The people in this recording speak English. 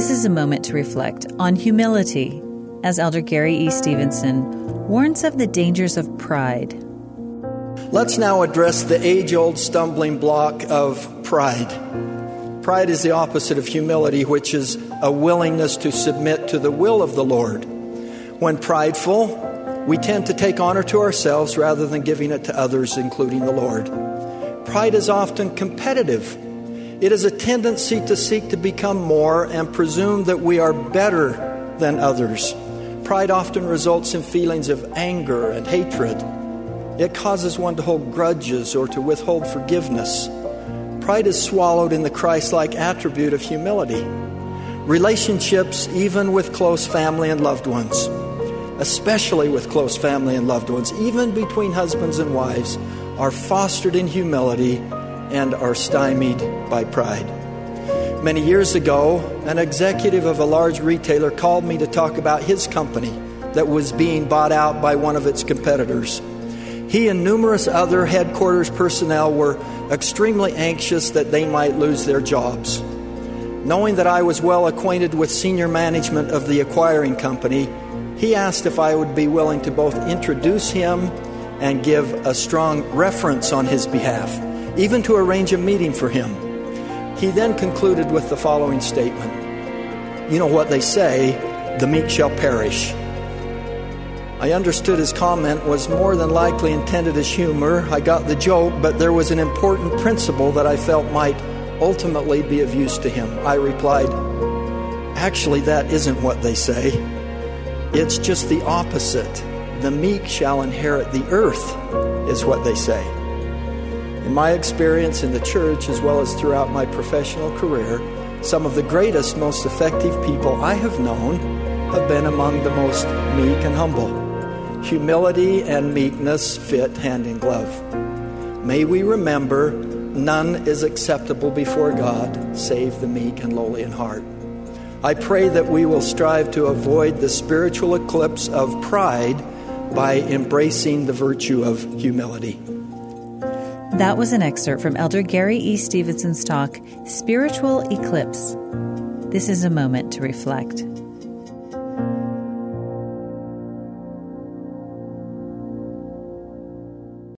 This is a moment to reflect on humility as Elder Gary E. Stevenson warns of the dangers of pride. Let's now address the age old stumbling block of pride. Pride is the opposite of humility, which is a willingness to submit to the will of the Lord. When prideful, we tend to take honor to ourselves rather than giving it to others, including the Lord. Pride is often competitive. It is a tendency to seek to become more and presume that we are better than others. Pride often results in feelings of anger and hatred. It causes one to hold grudges or to withhold forgiveness. Pride is swallowed in the Christ like attribute of humility. Relationships, even with close family and loved ones, especially with close family and loved ones, even between husbands and wives, are fostered in humility and are stymied by pride. Many years ago, an executive of a large retailer called me to talk about his company that was being bought out by one of its competitors. He and numerous other headquarters personnel were extremely anxious that they might lose their jobs. Knowing that I was well acquainted with senior management of the acquiring company, he asked if I would be willing to both introduce him and give a strong reference on his behalf, even to arrange a meeting for him. He then concluded with the following statement You know what they say, the meek shall perish. I understood his comment was more than likely intended as humor. I got the joke, but there was an important principle that I felt might ultimately be of use to him. I replied, Actually, that isn't what they say. It's just the opposite. The meek shall inherit the earth, is what they say. In my experience in the church, as well as throughout my professional career, some of the greatest, most effective people I have known have been among the most meek and humble. Humility and meekness fit hand in glove. May we remember none is acceptable before God save the meek and lowly in heart. I pray that we will strive to avoid the spiritual eclipse of pride by embracing the virtue of humility. That was an excerpt from Elder Gary E. Stevenson's talk, Spiritual Eclipse. This is a moment to reflect.